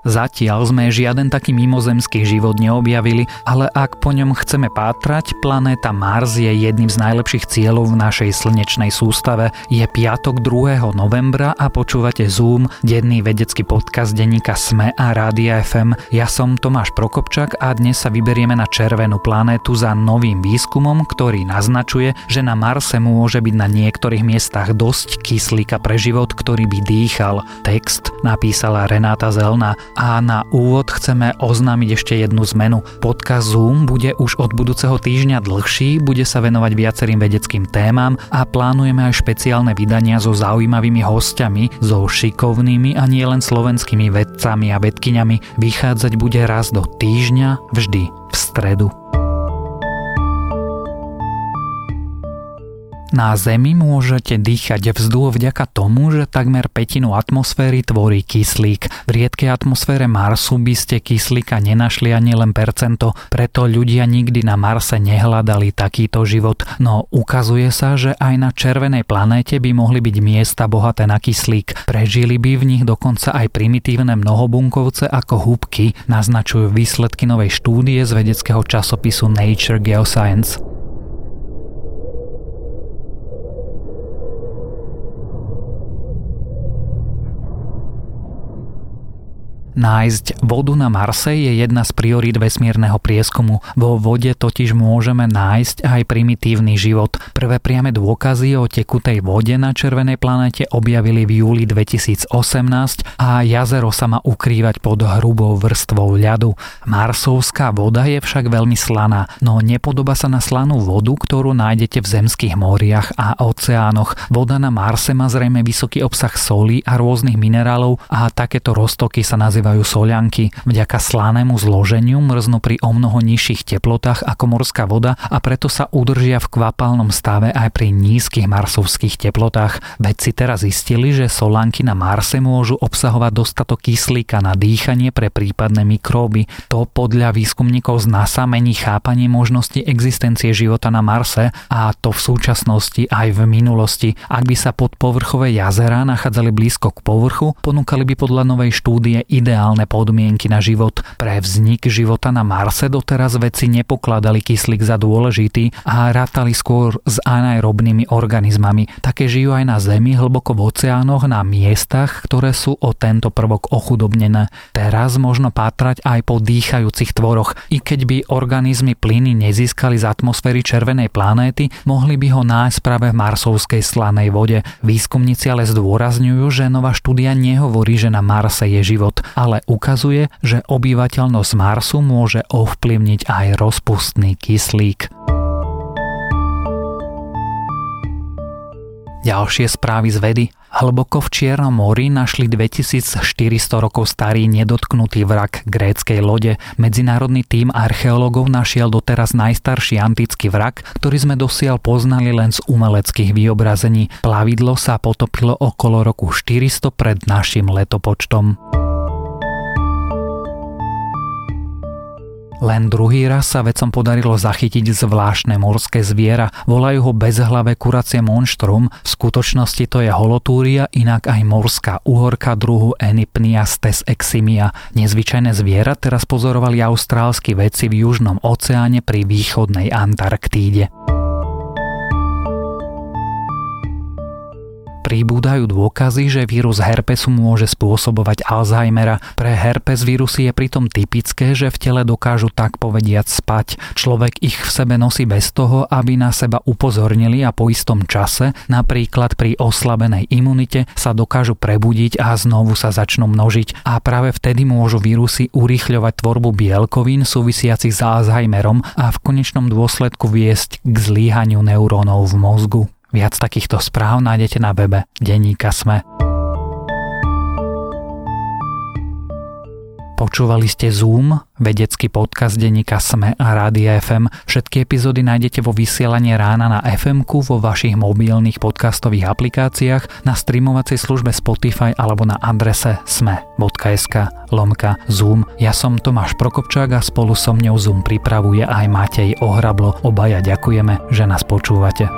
Zatiaľ sme žiaden taký mimozemský život neobjavili, ale ak po ňom chceme pátrať, planéta Mars je jedným z najlepších cieľov v našej slnečnej sústave. Je piatok 2. novembra a počúvate Zoom, denný vedecký podcast denníka SME a Rádia FM. Ja som Tomáš Prokopčak a dnes sa vyberieme na červenú planétu za novým výskumom, ktorý naznačuje, že na Marse môže byť na niektorých miestach dosť kyslíka pre život, ktorý by dýchal. Text napísala Renáta Zelna a na úvod chceme oznámiť ešte jednu zmenu. Podcast Zoom bude už od budúceho týždňa dlhší, bude sa venovať viacerým vedeckým témam a plánujeme aj špeciálne vydania so zaujímavými hostiami, so šikovnými a nielen slovenskými vedcami a vedkyňami. Vychádzať bude raz do týždňa, vždy v stredu. Na Zemi môžete dýchať vzduch vďaka tomu, že takmer petinu atmosféry tvorí kyslík. V riedkej atmosfére Marsu by ste kyslíka nenašli ani len percento, preto ľudia nikdy na Marse nehľadali takýto život. No ukazuje sa, že aj na červenej planéte by mohli byť miesta bohaté na kyslík. Prežili by v nich dokonca aj primitívne mnohobunkovce ako húbky, naznačujú výsledky novej štúdie z vedeckého časopisu Nature Geoscience. Nájsť vodu na Marse je jedna z priorít vesmírneho prieskumu. Vo vode totiž môžeme nájsť aj primitívny život. Prvé priame dôkazy o tekutej vode na červenej planete objavili v júli 2018 a jazero sa má ukrývať pod hrubou vrstvou ľadu. Marsovská voda je však veľmi slaná, no nepodoba sa na slanú vodu, ktorú nájdete v zemských moriach a oceánoch. Voda na Marse má zrejme vysoký obsah solí a rôznych minerálov a takéto roztoky sa nazývajú nazývajú solianky. Vďaka slanému zloženiu mrznú pri o mnoho nižších teplotách ako morská voda a preto sa udržia v kvapalnom stave aj pri nízkych marsovských teplotách. Vedci teraz zistili, že solánky na Marse môžu obsahovať dostatok kyslíka na dýchanie pre prípadné mikróby. To podľa výskumníkov z NASA mení chápanie možnosti existencie života na Marse a to v súčasnosti aj v minulosti. Ak by sa podpovrchové jazera nachádzali blízko k povrchu, ponúkali by podľa novej štúdie ide ideálne podmienky na život. Pre vznik života na Marse doteraz vedci nepokladali kyslík za dôležitý a rátali skôr s anaerobnými organizmami. Také žijú aj na Zemi, hlboko v oceánoch, na miestach, ktoré sú o tento prvok ochudobnené. Teraz možno pátrať aj po dýchajúcich tvoroch. I keď by organizmy plyny nezískali z atmosféry červenej planéty, mohli by ho nájsť práve v marsovskej slanej vode. Výskumníci ale zdôrazňujú, že nová štúdia nehovorí, že na Marse je život ale ukazuje, že obyvateľnosť Marsu môže ovplyvniť aj rozpustný kyslík. Ďalšie správy z vedy. Hlboko v Čiernom mori našli 2400 rokov starý nedotknutý vrak gréckej lode. Medzinárodný tím archeológov našiel doteraz najstarší antický vrak, ktorý sme dosiaľ poznali len z umeleckých vyobrazení. Plavidlo sa potopilo okolo roku 400 pred našim letopočtom. Len druhý raz sa vedcom podarilo zachytiť zvláštne morské zviera. Volajú ho bezhlavé kuracie monštrum. V skutočnosti to je holotúria, inak aj morská uhorka druhu Enipnia eximia. Nezvyčajné zviera teraz pozorovali austrálsky vedci v Južnom oceáne pri východnej Antarktíde. Pribúdajú dôkazy, že vírus herpesu môže spôsobovať Alzheimera. Pre herpes vírusy je pritom typické, že v tele dokážu tak povediať spať. Človek ich v sebe nosí bez toho, aby na seba upozornili a po istom čase, napríklad pri oslabenej imunite, sa dokážu prebudiť a znovu sa začnú množiť. A práve vtedy môžu vírusy urýchľovať tvorbu bielkovín súvisiacich s Alzheimerom a v konečnom dôsledku viesť k zlíhaniu neurónov v mozgu. Viac takýchto správ nájdete na webe Denníka Sme. Počúvali ste Zoom, vedecký podcast denníka Sme a Rádia FM. Všetky epizódy nájdete vo vysielaní rána na fm vo vašich mobilných podcastových aplikáciách, na streamovacej službe Spotify alebo na adrese sme.sk lomka Zoom. Ja som Tomáš Prokopčák a spolu so mňou Zoom pripravuje aj Matej Ohrablo. Obaja ďakujeme, že nás počúvate.